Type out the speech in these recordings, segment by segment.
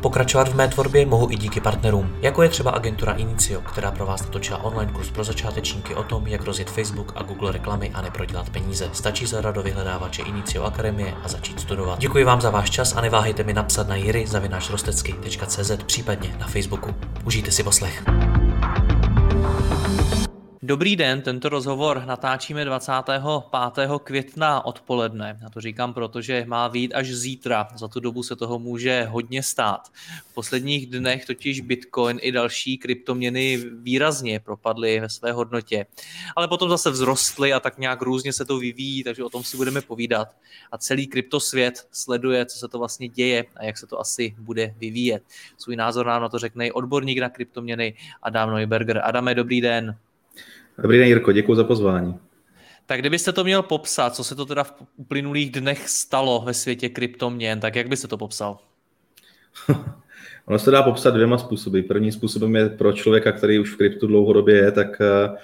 Pokračovat v mé tvorbě mohu i díky partnerům, jako je třeba agentura Inicio, která pro vás natočila online kurz pro začátečníky o tom, jak rozjet Facebook a Google reklamy a neprodělat peníze. Stačí zadat do vyhledávače Inicio Akademie a začít studovat. Děkuji vám za váš čas a neváhejte mi napsat na jiry.cz případně na Facebooku. Užijte si poslech. Dobrý den, tento rozhovor natáčíme 25. května odpoledne. Já to říkám, protože má být až zítra. Za tu dobu se toho může hodně stát. V posledních dnech totiž Bitcoin i další kryptoměny výrazně propadly ve své hodnotě. Ale potom zase vzrostly a tak nějak různě se to vyvíjí, takže o tom si budeme povídat. A celý kryptosvět sleduje, co se to vlastně děje a jak se to asi bude vyvíjet. Svůj názor nám na to řekne odborník na kryptoměny Adam Neuberger. Adame, dobrý den. Dobrý den, Jirko, děkuji za pozvání. Tak kdybyste to měl popsat, co se to teda v uplynulých dnech stalo ve světě kryptoměn, tak jak byste to popsal? ono se dá popsat dvěma způsoby. Prvním způsobem je pro člověka, který už v kryptu dlouhodobě je, tak uh,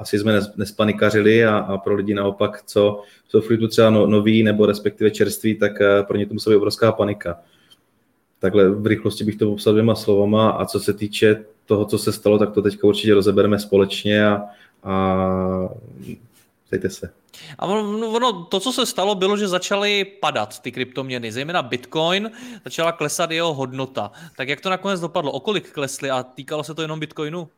asi jsme nespanikařili a, a pro lidi naopak, co jsou v kryptu třeba no, noví nebo respektive čerství, tak uh, pro ně to musí být obrovská panika. Takhle v rychlosti bych to popsal dvěma slovama a co se týče toho, co se stalo, tak to teďka určitě rozebereme společně a, a Dejte se. A ono, ono, to, co se stalo, bylo, že začaly padat ty kryptoměny, zejména Bitcoin, začala klesat jeho hodnota. Tak jak to nakonec dopadlo? O kolik klesly a týkalo se to jenom Bitcoinu?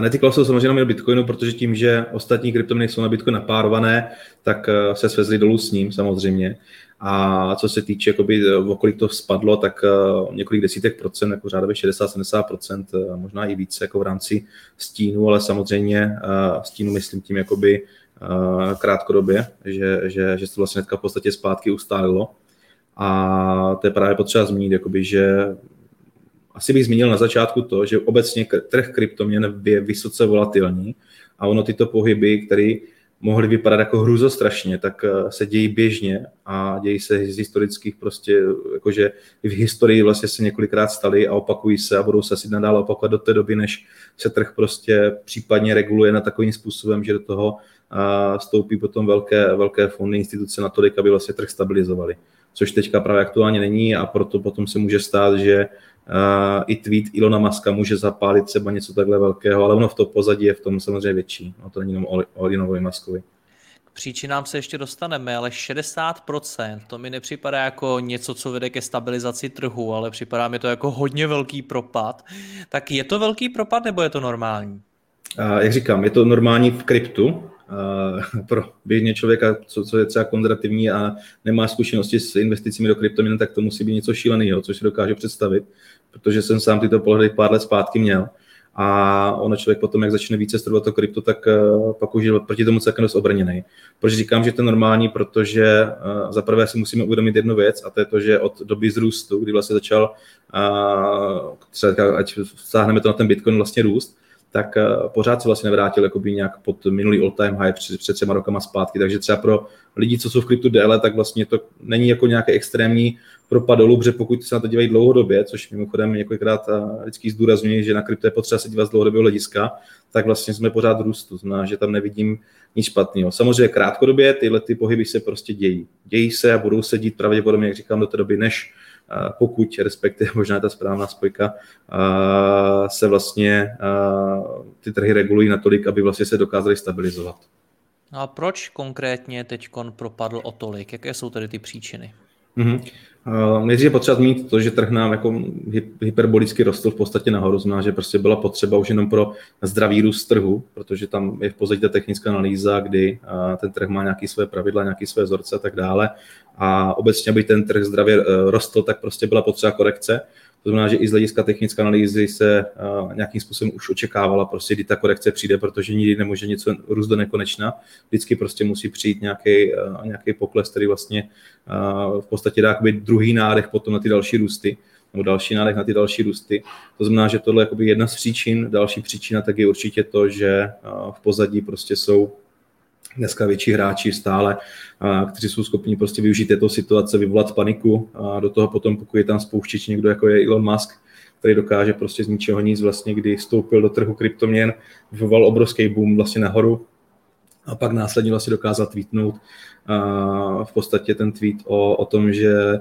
Netýkalo se to samozřejmě jenom Bitcoinu, protože tím, že ostatní kryptoměny jsou na Bitcoin napárované, tak eh, se svezli dolů s ním samozřejmě. A co se týče, jakoby, o kolik to spadlo, tak uh, několik desítek procent, jako řádově 60-70 procent, uh, možná i více jako v rámci stínu, ale samozřejmě stínu myslím tím jakoby krátkodobě, že, že, že se to vlastně v podstatě zpátky ustálilo. A to je právě potřeba zmínit, jakoby, že asi bych zmínil na začátku to, že obecně trh kryptoměn je vysoce volatilní a ono tyto pohyby, které mohly vypadat jako hruzostrašně, tak eh, se dějí běžně a dějí se z historických prostě, jakože v historii vlastně se několikrát staly a opakují se a budou se asi nadále opakovat do té doby, než se trh prostě případně reguluje na takovým způsobem, že do toho eh, vstoupí potom velké, velké fondy, instituce na tolik, aby vlastně trh stabilizovali. Což teďka právě aktuálně není a proto potom se může stát, že i tweet Ilona Maska může zapálit třeba něco takhle velkého, ale ono v to pozadí je v tom samozřejmě větší. No to není jenom o, Ilonovi Maskovi. K příčinám se ještě dostaneme, ale 60% to mi nepřipadá jako něco, co vede ke stabilizaci trhu, ale připadá mi to jako hodně velký propad. Tak je to velký propad nebo je to normální? Uh, jak říkám, je to normální v kryptu, pro běžně člověka, co, co je třeba konzervativní a nemá zkušenosti s investicemi do kryptoměn, tak to musí být něco šíleného, což si dokážu představit, protože jsem sám tyto pohledy pár let zpátky měl. A ono člověk potom, jak začne více studovat to krypto, tak uh, pak už je proti tomu celkem dost obrněný. Proč říkám, že to je normální? Protože uh, za prvé si musíme uvědomit jednu věc, a to je to, že od doby zrůstu, kdy vlastně začal, uh, třeba, ať sáhneme to na ten Bitcoin vlastně růst, tak eh, pořád se vlastně nevrátil jakoby nějak pod minulý all-time high před, před třema rokama zpátky. Takže třeba pro lidi, co jsou v kryptu déle, tak vlastně to není jako nějaké extrémní propad dolů, protože pokud se na to dívají dlouhodobě, což mimochodem několikrát eh, vždycky zdůrazňuji, že na krypto je potřeba se dívat z dlouhodobého hlediska, tak vlastně jsme pořád v růstu, znamená, že tam nevidím nic špatného. Samozřejmě krátkodobě tyhle ty pohyby se prostě dějí. Dějí se a budou se dít pravděpodobně, jak říkám, do té doby, než pokud, respektive možná ta správná spojka, se vlastně ty trhy regulují natolik, aby vlastně se dokázaly stabilizovat. No a proč konkrétně teď propadl o tolik? Jaké jsou tedy ty příčiny? Mm-hmm. Uh, nejdřív je potřeba zmínit to, že trh nám jako hyperbolicky rostl v podstatě nahoru, znamená, že prostě byla potřeba už jenom pro zdravý růst trhu, protože tam je v podstatě ta technická analýza, kdy uh, ten trh má nějaké své pravidla, nějaké své vzorce a tak dále. A obecně, aby ten trh zdravě uh, rostl, tak prostě byla potřeba korekce. To znamená, že i z hlediska technické analýzy se uh, nějakým způsobem už očekávala, prostě, kdy ta korekce přijde, protože nikdy nemůže něco růst do nekonečna. Vždycky prostě musí přijít nějaký, uh, nějaký pokles, který vlastně v podstatě dá druhý nádech potom na ty další růsty nebo další nádech na ty další růsty. To znamená, že tohle je jedna z příčin. Další příčina tak je určitě to, že v pozadí prostě jsou dneska větší hráči stále, kteří jsou schopni prostě využít této situace, vyvolat paniku a do toho potom, pokud je tam spouštěč někdo jako je Elon Musk, který dokáže prostě z ničeho nic vlastně, kdy vstoupil do trhu kryptoměn, vyvolal obrovský boom vlastně nahoru a pak následně vlastně dokázal tweetnout uh, v podstatě ten tweet o, o tom, že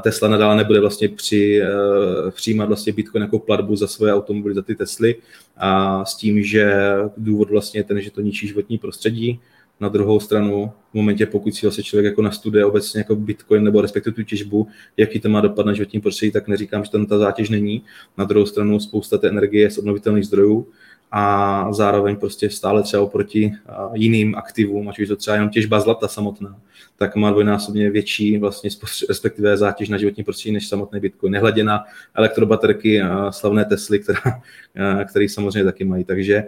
Tesla nadále nebude vlastně při, uh, přijímat vlastně Bitcoin jako platbu za svoje automobily, za ty Tesly a s tím, že důvod vlastně je ten, že to ničí životní prostředí, na druhou stranu, v momentě, pokud si vlastně člověk jako nastuduje obecně jako Bitcoin nebo respektive tu těžbu, jaký to má dopad na životní prostředí, tak neříkám, že tam ta zátěž není. Na druhou stranu spousta té energie je z obnovitelných zdrojů a zároveň prostě stále třeba oproti jiným aktivům, ať už to třeba jenom těžba zlata samotná, tak má dvojnásobně větší vlastně respektive zátěž na životní prostředí než samotný Bitcoin. Nehledě na elektrobaterky a slavné Tesly, která, který samozřejmě taky mají. Takže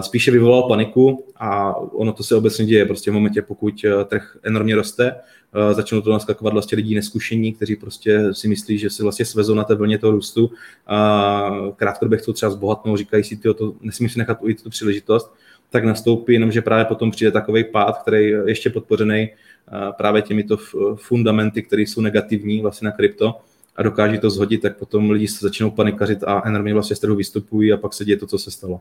spíše vyvolal paniku a ono to se obecně děje. Prostě v momentě, pokud trh enormně roste, začnou to naskakovat vlastně lidí neskušení, kteří prostě si myslí, že si vlastně svezou na té vlně toho růstu. Krátkodobě chcou třeba zbohatnout, říkají si, to nesmí si nechat ujít tu příležitost, tak nastoupí, jenomže právě potom přijde takový pád, který je ještě podpořený právě těmito fundamenty, které jsou negativní vlastně na krypto a dokáží to zhodit, tak potom lidi se začnou panikařit a enormně vlastně z trhu vystupují a pak se děje to, co se stalo.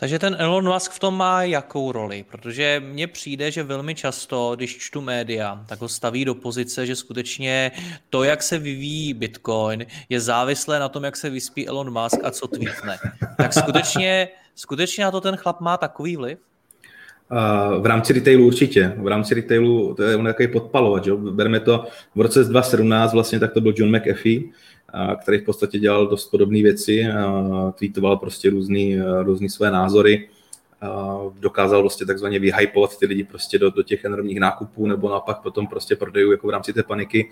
Takže ten Elon Musk v tom má jakou roli? Protože mně přijde, že velmi často, když čtu média, tak ho staví do pozice, že skutečně to, jak se vyvíjí Bitcoin, je závislé na tom, jak se vyspí Elon Musk a co tweetne. Tak skutečně, skutečně na to ten chlap má takový vliv? V rámci retailu určitě. V rámci retailu to je on takový podpalovač. Jo. Bereme to v roce 2017, vlastně tak to byl John McAfee, který v podstatě dělal dost podobné věci, tweetoval prostě různý, různý své názory, dokázal vlastně takzvaně vyhypovat ty lidi prostě do, do těch enormních nákupů nebo naopak potom prostě prodejů jako v rámci té paniky.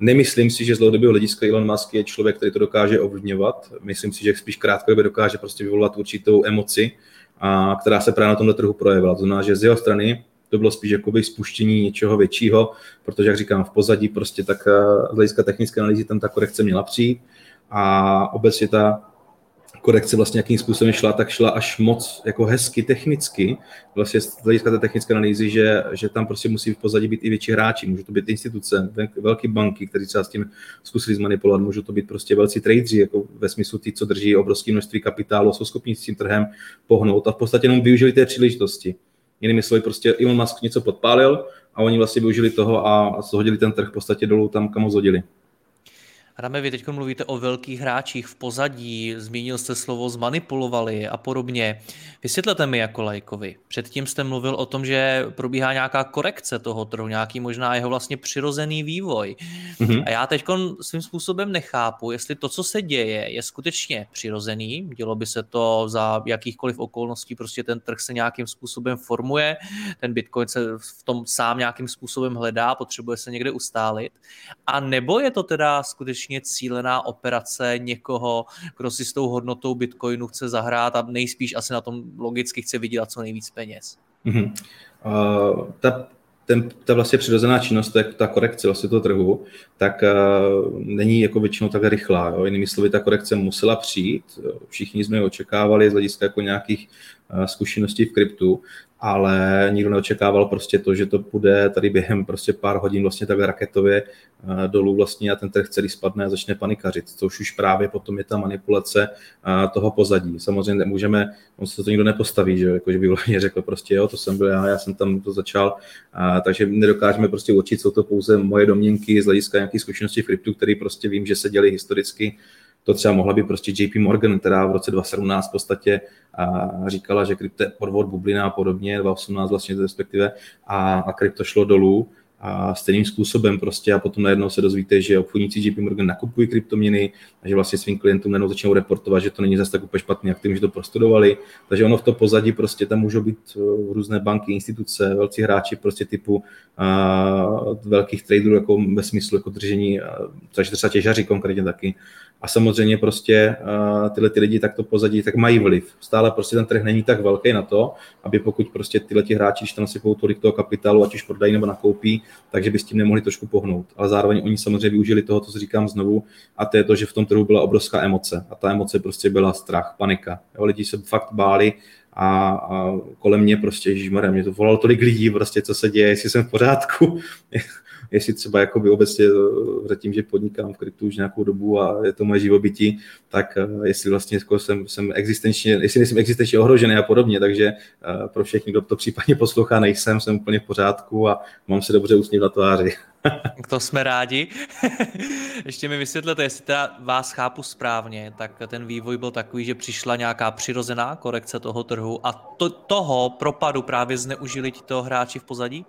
Nemyslím si, že z dlouhodobého hlediska Elon Musk je člověk, který to dokáže ovlivňovat. Myslím si, že spíš krátkodobě dokáže prostě vyvolat určitou emoci, a která se právě na tomto trhu projevila. To znamená, že z jeho strany to bylo spíš jakoby spuštění něčeho většího, protože, jak říkám, v pozadí prostě tak eh, z hlediska technické analýzy tam ta korekce měla přijít a obecně ta korekce vlastně jakým způsobem šla, tak šla až moc jako hezky technicky, vlastně z hlediska té technické analýzy, že, že tam prostě musí v pozadí být i větší hráči, můžou to být instituce, velké banky, které třeba s tím zkusili zmanipulovat, můžou to být prostě velcí tradeři, jako ve smyslu ty, co drží obrovské množství kapitálu, jsou schopni s tím trhem pohnout a v podstatě jenom využili té příležitosti. Jinými slovy, prostě Elon Musk něco podpálil a oni vlastně využili toho a zhodili ten trh v podstatě dolů tam, kam ho zhodili. Adame, vy teď mluvíte o velkých hráčích v pozadí, zmínil jste slovo zmanipulovali a podobně. Vysvětlete mi jako lajkovi. Předtím jste mluvil o tom, že probíhá nějaká korekce toho trhu, nějaký možná jeho vlastně přirozený vývoj. Mm-hmm. A já teď svým způsobem nechápu, jestli to, co se děje, je skutečně přirozený. Dělo by se to za jakýchkoliv okolností, prostě ten trh se nějakým způsobem formuje, ten Bitcoin se v tom sám nějakým způsobem hledá, potřebuje se někde ustálit. A nebo je to teda skutečně skutečně cílená operace někoho, kdo si s tou hodnotou Bitcoinu chce zahrát a nejspíš asi na tom logicky chce vydělat co nejvíc peněz. Mm-hmm. Uh, ta, ten, ta vlastně přirozená činnost, ta, ta korekce vlastně toho trhu, tak uh, není jako většinou tak rychlá. Jo. Jinými slovy, ta korekce musela přijít, všichni jsme ji očekávali z hlediska jako nějakých uh, zkušeností v kryptu, ale nikdo neočekával prostě to, že to bude tady během prostě pár hodin vlastně takhle raketově eh, dolů vlastně a ten trh celý spadne a začne panikařit, což už právě potom je ta manipulace eh, toho pozadí. Samozřejmě nemůžeme, on se to nikdo nepostaví, že, jako, že by vlastně řekl prostě jo, to jsem byl já, já jsem tam to začal, a, takže nedokážeme prostě určit, jsou to pouze moje domněnky z hlediska nějakých zkušeností v kryptu, který prostě vím, že se děli historicky to třeba mohla být prostě JP Morgan, která v roce 2017 v podstatě a říkala, že krypto je podvod, bublina a podobně, 2018 vlastně respektive, a, a krypto šlo dolů a stejným způsobem prostě a potom najednou se dozvíte, že obchodníci JP Morgan nakupují kryptoměny a že vlastně svým klientům najednou začnou reportovat, že to není zase tak úplně špatný aktiv, že to prostudovali. Takže ono v to pozadí prostě tam můžou být eh, různé banky, instituce, velcí hráči prostě typu uh, velkých traderů jako ve smyslu jako držení, takže třeba těžaři konkrétně taky, a samozřejmě prostě uh, tyhle ty lidi takto pozadí tak mají vliv. Stále prostě ten trh není tak velký na to, aby pokud prostě tyhle ti hráči, když tam nasypou tolik toho kapitálu, ať už prodají nebo nakoupí, takže by s tím nemohli trošku pohnout. Ale zároveň oni samozřejmě využili toho, co říkám znovu, a to je to, že v tom trhu byla obrovská emoce. A ta emoce prostě byla strach, panika. Jo, lidi se fakt báli a, a kolem mě prostě, ježišmarja, mě to volalo tolik lidí, prostě, co se děje, jestli jsem v pořádku, jestli třeba jakoby obecně eh, zatím, že podnikám v kryptu už nějakou dobu a je to moje živobytí, tak eh, jestli vlastně jako jsem, jsem existenčně, jestli nejsem existenčně ohrožený a podobně, takže eh, pro všechny, kdo to případně poslouchá, nejsem, jsem úplně v pořádku a mám se dobře úsměv na tváři. to jsme rádi. Ještě mi vysvětlete, jestli teda vás chápu správně, tak ten vývoj byl takový, že přišla nějaká přirozená korekce toho trhu a to, toho propadu právě zneužili tito hráči v pozadí?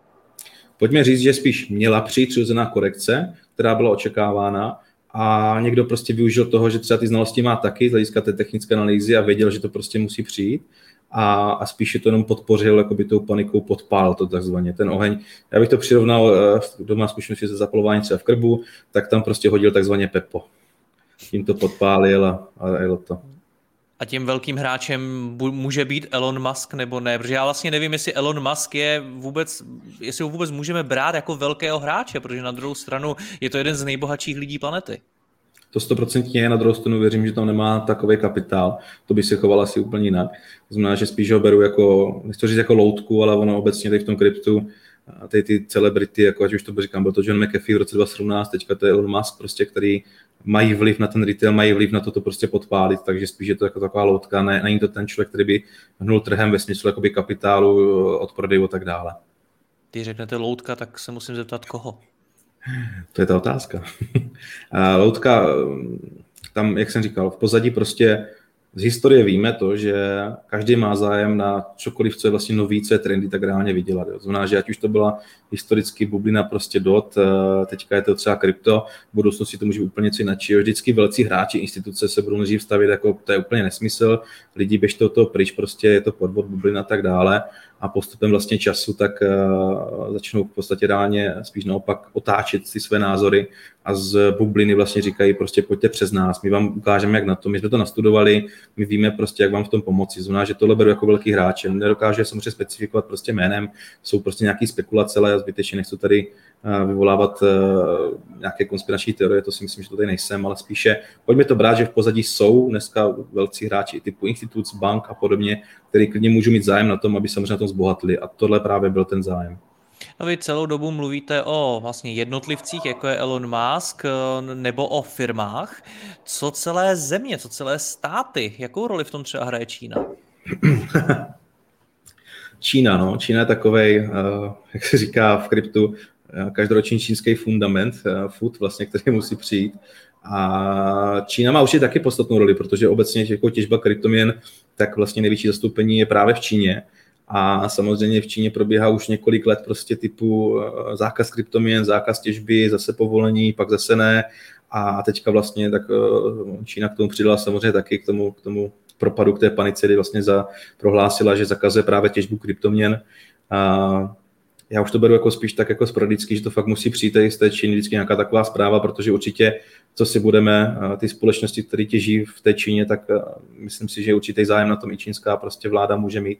Pojďme říct, že spíš měla přijít přirozená korekce, která byla očekávána a někdo prostě využil toho, že třeba ty znalosti má taky z hlediska té technické analýzy a věděl, že to prostě musí přijít a, a spíše to jenom podpořil, jako by tou panikou podpál to takzvaně, ten oheň. Já bych to přirovnal, eh, kdo má zkušenosti se zapalování třeba v krbu, tak tam prostě hodil takzvaně Pepo. Tím to podpálil a, a jelo to. A tím velkým hráčem může být Elon Musk nebo ne? Protože já vlastně nevím, jestli Elon Musk je vůbec, jestli ho vůbec můžeme brát jako velkého hráče, protože na druhou stranu je to jeden z nejbohatších lidí planety. To stoprocentně je, na druhou stranu věřím, že tam nemá takový kapitál, to by se choval asi úplně jinak. To znamená, že spíš ho beru jako, nechci říct jako loutku, ale ono obecně tady v tom kryptu, ty, ty celebrity, jako ať už to říkám, byl to John McAfee v roce 2017, teďka to je Elon Musk, prostě, který mají vliv na ten retail, mají vliv na to, to prostě podpálit, takže spíš je to jako taková loutka, ne, není to ten člověk, který by hnul trhem ve smyslu jakoby kapitálu od prodejů a tak dále. Když řeknete loutka, tak se musím zeptat koho? To je ta otázka. loutka, tam, jak jsem říkal, v pozadí prostě z historie víme to, že každý má zájem na čokoliv, co je vlastně nový, co je trendy, tak reálně vydělat. To znamená, že ať už to byla historicky bublina prostě dot, eh, teďka je to třeba krypto, v budoucnosti to může být úplně něco jiného. Vždycky velcí hráči, instituce se budou nejdřív stavit jako to je úplně nesmysl, lidi běžte od toho pryč, prostě je to podvod, bublina a tak dále a postupem vlastně času tak uh, začnou v podstatě reálně spíš naopak otáčet si své názory a z bubliny vlastně říkají prostě pojďte přes nás, my vám ukážeme jak na to, my jsme to nastudovali, my víme prostě jak vám v tom pomoci, znamená, že tohle beru jako velký hráč, nedokáže samozřejmě specifikovat prostě jménem, jsou prostě nějaký spekulace, ale já zbytečně nechci tady uh, vyvolávat uh, nějaké konspirační teorie, to si myslím, že to tady nejsem, ale spíše pojďme to brát, že v pozadí jsou dneska velcí hráči typu instituc, bank a podobně, který klidně můžou mít zájem na tom, aby samozřejmě na tom zbohatli. A tohle právě byl ten zájem. No vy celou dobu mluvíte o vlastně jednotlivcích, jako je Elon Musk, nebo o firmách. Co celé země, co celé státy, jakou roli v tom třeba hraje Čína? Čína, no. Čína je takovej, uh, jak se říká v kryptu, uh, každoroční čínský fundament, food vlastně, který musí přijít. A Čína má určitě taky podstatnou roli, protože obecně jako těžba kryptoměn, tak vlastně největší zastoupení je právě v Číně. A samozřejmě v Číně probíhá už několik let prostě typu eh, zákaz kryptoměn, zákaz těžby, zase povolení, pak zase ne. A teďka vlastně tak eh, Čína k tomu přidala samozřejmě taky k tomu, k tomu propadu, k té panice, kdy vlastně za, prohlásila, že zakazuje právě těžbu kryptoměn. A já už to beru jako spíš tak jako sporadicky, že to fakt musí přijít z té Číny vždycky nějaká taková zpráva, protože určitě, co si budeme, ty společnosti, které těží v té Číně, tak myslím si, že určitý zájem na tom i čínská prostě vláda může mít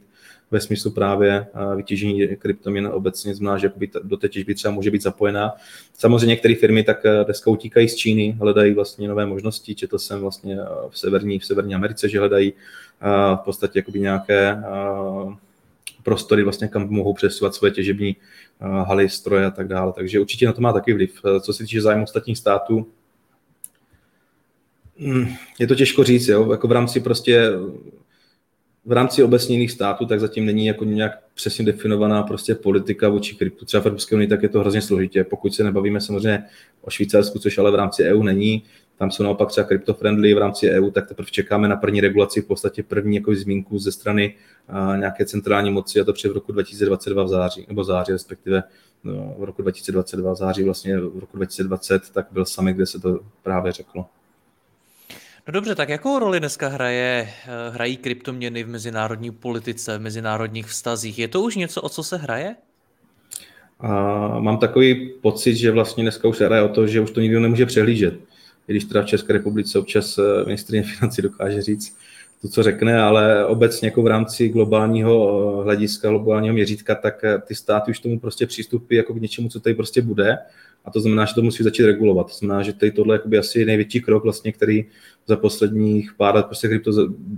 ve smyslu právě vytěžení kryptoměn obecně, znamená, že do té těžby třeba může být zapojená. Samozřejmě některé firmy tak dneska utíkají z Číny, hledají vlastně nové možnosti. Četl jsem vlastně v severní, v severní Americe, že hledají v podstatě jakoby nějaké prostory, vlastně, kam mohou přesouvat své těžební haly, stroje a tak dále. Takže určitě na to má taky vliv. Co se týče zájmu ostatních států, hm, je to těžko říct, jo? jako v rámci prostě v rámci obecněných států, tak zatím není jako nějak přesně definovaná prostě politika vůči kryptu. Třeba v Evropské unii tak je to hrozně složitě. Pokud se nebavíme samozřejmě o Švýcarsku, což ale v rámci EU není, tam jsou naopak třeba crypto-friendly v rámci EU, tak teprve čekáme na první regulaci, v podstatě první jako zmínku ze strany nějaké centrální moci, a to před v roku 2022 v září, nebo září respektive no, v roku 2022 v září, vlastně v roku 2020, tak byl sami, kde se to právě řeklo. No dobře, tak jakou roli dneska hraje, eh, hrají kryptoměny v mezinárodní politice, v mezinárodních vztazích? Je to už něco, o co se hraje? A mám takový pocit, že vlastně dneska už se hraje o to, že už to nikdo nemůže přehlížet i když teda v České republice občas eh, ministrině financí dokáže říct to, co řekne, ale obecně jako v rámci globálního eh, hlediska, globálního měřítka, tak ty státy už tomu prostě přistupí jako k něčemu, co tady prostě bude a to znamená, že to musí začít regulovat. To znamená, že tady tohle je asi největší krok, vlastně, který za posledních pár let prostě krypto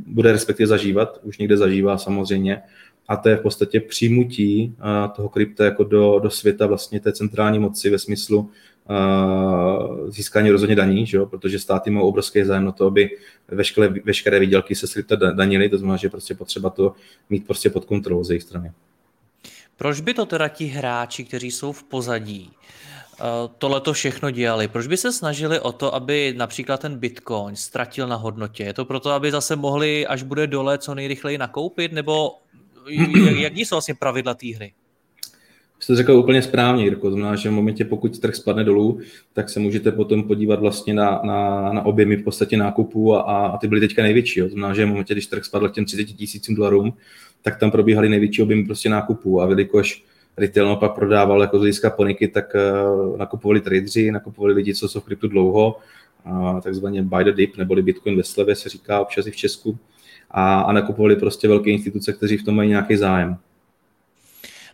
bude respektive zažívat, už někde zažívá samozřejmě, a to je v podstatě přijmutí toho krypta jako do, do světa vlastně té centrální moci ve smyslu získání rozhodně daní, že jo? protože státy mají obrovský zájem na to, aby veškeré, veškeré výdělky se krypta danily, to znamená, že je prostě potřeba to mít prostě pod kontrolou z jejich strany. Proč by to teda ti hráči, kteří jsou v pozadí, tohle to všechno dělali? Proč by se snažili o to, aby například ten Bitcoin ztratil na hodnotě? Je to proto, aby zase mohli, až bude dole, co nejrychleji nakoupit? Nebo jak, jaký jsou vlastně pravidla té hry? Jste řekl úplně správně, Jirko. Znamená, že v momentě, pokud trh spadne dolů, tak se můžete potom podívat vlastně na, na, na objemy v podstatě nákupů a, a ty byly teďka největší. Jo. Znamená, že v momentě, když trh spadl k těm 30 tisícům dolarům, tak tam probíhaly největší objemy prostě nákupů a jelikož retail pak prodával jako z hlediska poniky, tak uh, nakupovali tradeři, nakupovali lidi, co jsou v kryptu dlouho, uh, takzvaně buy the dip, neboli Bitcoin ve slevě se říká občas i v Česku, a, a nakupovali prostě velké instituce, kteří v tom mají nějaký zájem.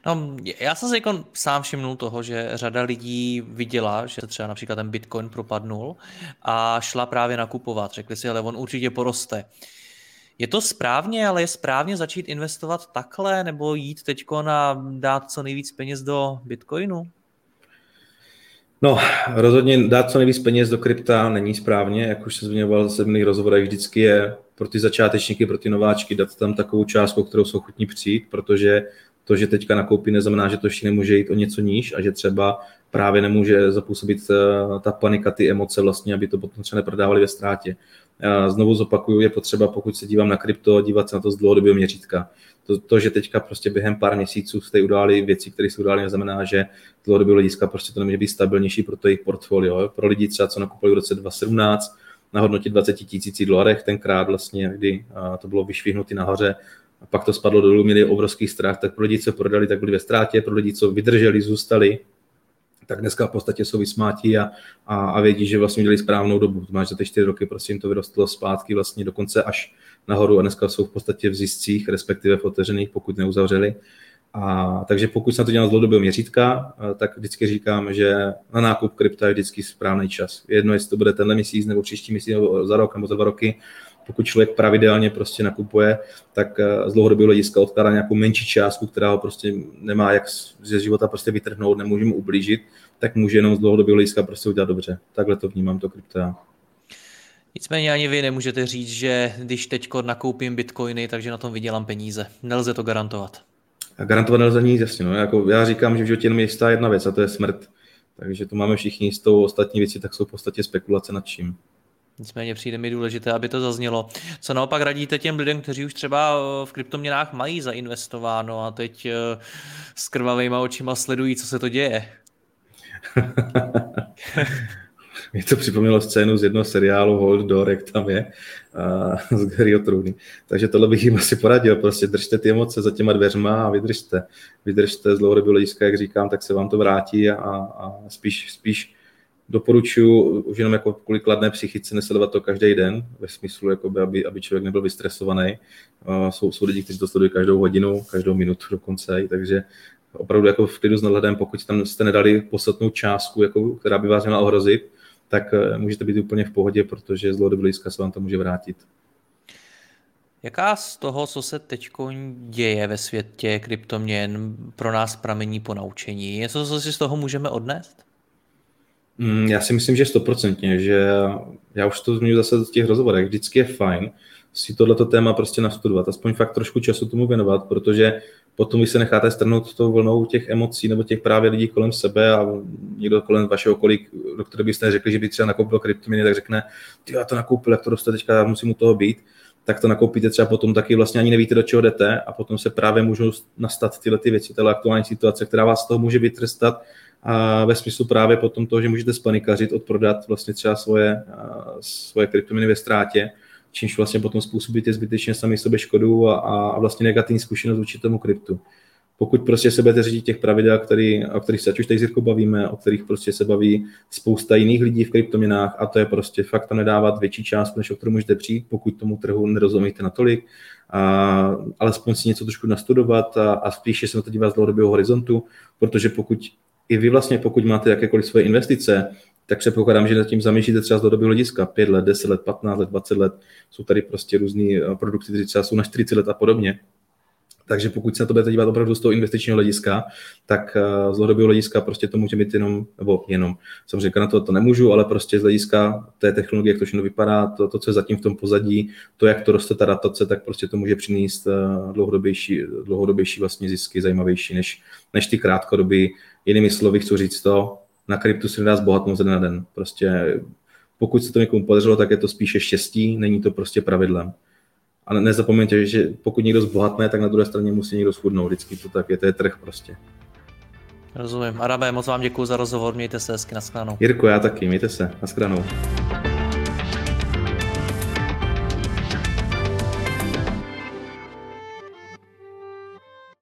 No, já jsem si jako sám všimnul toho, že řada lidí viděla, že třeba například ten Bitcoin propadnul a šla právě nakupovat. Řekli si, ale on určitě poroste. Je to správně, ale je správně začít investovat takhle nebo jít teď a dát co nejvíc peněz do Bitcoinu? No, rozhodně dát co nejvíc peněz do krypta není správně, jak už se zmiňoval v minulých rozhovorech, vždycky je pro ty začátečníky, pro ty nováčky dát tam takovou částku, kterou jsou chutní přijít, protože to, že teďka nakoupí, neznamená, že to ještě nemůže jít o něco níž a že třeba právě nemůže zapůsobit eh, ta panika, ty emoce vlastně, aby to potom třeba neprodávali ve ztrátě. Znovu zopakuju, je potřeba, pokud se dívám na krypto, dívat se na to z dlouhodobého měřítka. To, to, že teďka prostě během pár měsíců jste událi věci, které se udály, neznamená, že dlouhodobého hlediska prostě to nemůže být stabilnější pro to jejich portfolio. Pro lidi třeba, co nakupovali v roce 2017 na hodnotě 20 tisíc dolarech, tenkrát vlastně, kdy to bylo vyšvihnutý nahoře, a pak to spadlo dolů, měli obrovský strach, tak pro lidi, co prodali, tak byli ve ztrátě, pro lidi, co vydrželi, zůstali, tak dneska v podstatě jsou vysmátí a, a, a vědí, že vlastně měli správnou dobu. Máš za ty čtyři roky, prostě jim to vyrostlo zpátky vlastně dokonce až nahoru a dneska jsou v podstatě v ziscích, respektive v otevřených, pokud neuzavřeli. A, takže pokud se na to dělám z dlouhodobého měřítka, tak vždycky říkám, že na nákup krypta je vždycky správný čas. Jedno, jestli to bude tenhle měsíc, nebo příští měsíc, nebo za rok, nebo za dva roky, pokud člověk pravidelně prostě nakupuje, tak eh, z dlouhodobého hlediska odkládá nějakou menší částku, která ho prostě nemá jak ze života prostě vytrhnout, nemůže mu ublížit, tak může jenom z dlouhodobého hlediska prostě udělat dobře. Takhle to vnímám to krypto Nicméně ani vy nemůžete říct, že když teď nakoupím bitcoiny, takže na tom vydělám peníze. Nelze to garantovat. A garantovat nelze nic, jasně. No. Jako já říkám, že v životě jenom je jistá jedna věc a to je smrt. Takže to máme všichni s tou ostatní věci, tak jsou v podstatě spekulace nad čím. Nicméně přijde mi důležité, aby to zaznělo. Co naopak radíte těm lidem, kteří už třeba v kryptoměnách mají zainvestováno a teď eh, s krvavýma očima sledují, co se to děje? Mě to připomnělo scénu z jednoho seriálu Hold Door, jak tam je, a, z Gary Trůny. Takže tohle bych jim asi poradil, prostě držte ty emoce za těma dveřma a vydržte. Vydržte z dlouhodobého hlediska, jak říkám, tak se vám to vrátí a, a spíš, spíš doporučuji už jenom jako kvůli kladné psychice nesledovat to každý den, ve smyslu, jakoby, aby, aby člověk nebyl vystresovaný. Jsou, jsou lidi, kteří to sledují každou hodinu, každou minutu dokonce, takže opravdu jako v klidu s nadhledem, pokud tam jste nedali podstatnou částku, jako, která by vás měla ohrozit, tak uh, můžete být úplně v pohodě, protože z dlouhodobého se vám to může vrátit. Jaká z toho, co se teď děje ve světě kryptoměn, pro nás pramení po naučení? Něco, co si z toho můžeme odnést? Mm, já si myslím, že stoprocentně, že já už to zmiňuji zase v těch rozhovorech, vždycky je fajn si tohleto téma prostě nastudovat, aspoň fakt trošku času tomu věnovat, protože potom vy se necháte strnout tou vlnou těch emocí nebo těch právě lidí kolem sebe a někdo kolem vašeho okolí, do kterého byste řekli, že by třeba nakoupil kryptominy, tak řekne, ty já to nakoupil, jak to roste teďka, já musím u toho být, tak to nakoupíte třeba potom taky vlastně ani nevíte, do čeho jdete a potom se právě můžou nastat tyhle ty věci, tyhle aktuální situace, která vás z toho může vytrestat a ve smyslu právě potom toho, že můžete spanikařit, odprodat vlastně třeba svoje, svoje kryptominy ve ztrátě, čímž vlastně potom způsobíte zbytečně sami sobě škodu a, a vlastně negativní zkušenost vůči tomu kryptu. Pokud prostě se budete řídit těch pravidel, který, o kterých se ať už tady Zirko bavíme, o kterých prostě se baví spousta jiných lidí v kryptoměnách a to je prostě fakt tam nedávat větší část, než o kterou můžete přijít, pokud tomu trhu nerozumíte natolik, a alespoň si něco trošku nastudovat a, a spíše se na to dívat z dlouhodobého horizontu, protože pokud i vy vlastně, pokud máte jakékoliv svoje investice, tak předpokládám, že nad tím zamýšlíte třeba z dlouhodobého hlediska, 5 let, 10 let, 15 let, 20 let, jsou tady prostě různé eh, produkty, které třeba jsou na 40 let a podobně. Takže pokud se na to budete dívat opravdu z toho investičního hlediska, tak eh, z dlouhodobého hlediska prostě to může být jenom, nebo jenom, samozřejmě na to to nemůžu, ale prostě z hlediska té technologie, jak to všechno vypadá, to, to, co je zatím v tom pozadí, to, jak to roste ta datace, tak prostě to může přinést eh, dlouhodobější, dlouhodobější vlastně zisky, zajímavější než, než ty krátkodobí. Jinými slovy chci říct to, na kryptu se nedá zbohatnout ze na den. Prostě pokud se to někomu podařilo, tak je to spíše štěstí, není to prostě pravidlem. A nezapomeňte, že pokud někdo zbohatne, tak na druhé straně musí někdo schudnout. Vždycky to tak je, to je trh prostě. Rozumím. Arabe, moc vám děkuji za rozhovor, mějte se hezky, naschledanou. Jirko, já taky, mějte se, naschledanou.